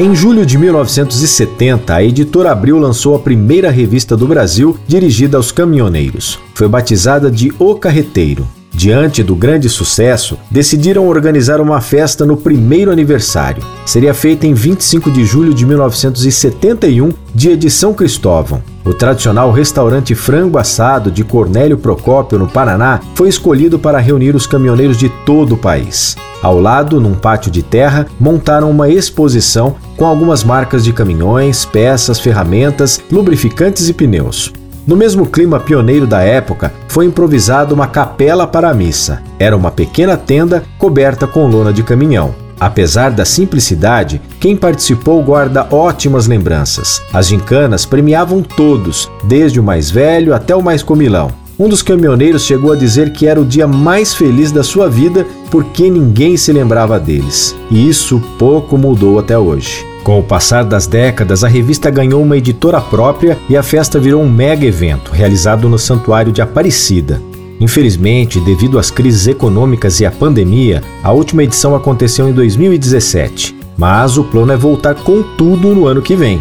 Em julho de 1970, a editora Abril lançou a primeira revista do Brasil dirigida aos caminhoneiros. Foi batizada de O Carreteiro. Diante do grande sucesso, decidiram organizar uma festa no primeiro aniversário. Seria feita em 25 de julho de 1971, dia de São Cristóvão. O tradicional restaurante Frango Assado de Cornélio Procópio, no Paraná, foi escolhido para reunir os caminhoneiros de todo o país. Ao lado, num pátio de terra, montaram uma exposição com algumas marcas de caminhões, peças, ferramentas, lubrificantes e pneus. No mesmo clima pioneiro da época, foi improvisada uma capela para a missa. Era uma pequena tenda coberta com lona de caminhão. Apesar da simplicidade, quem participou guarda ótimas lembranças. As gincanas premiavam todos, desde o mais velho até o mais comilão. Um dos caminhoneiros chegou a dizer que era o dia mais feliz da sua vida porque ninguém se lembrava deles. E isso pouco mudou até hoje. Com o passar das décadas, a revista ganhou uma editora própria e a festa virou um mega evento, realizado no Santuário de Aparecida. Infelizmente, devido às crises econômicas e à pandemia, a última edição aconteceu em 2017. Mas o plano é voltar com tudo no ano que vem.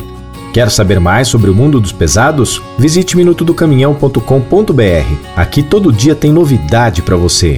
Quer saber mais sobre o mundo dos pesados? Visite minutodocaminhão.com.br. Aqui todo dia tem novidade para você.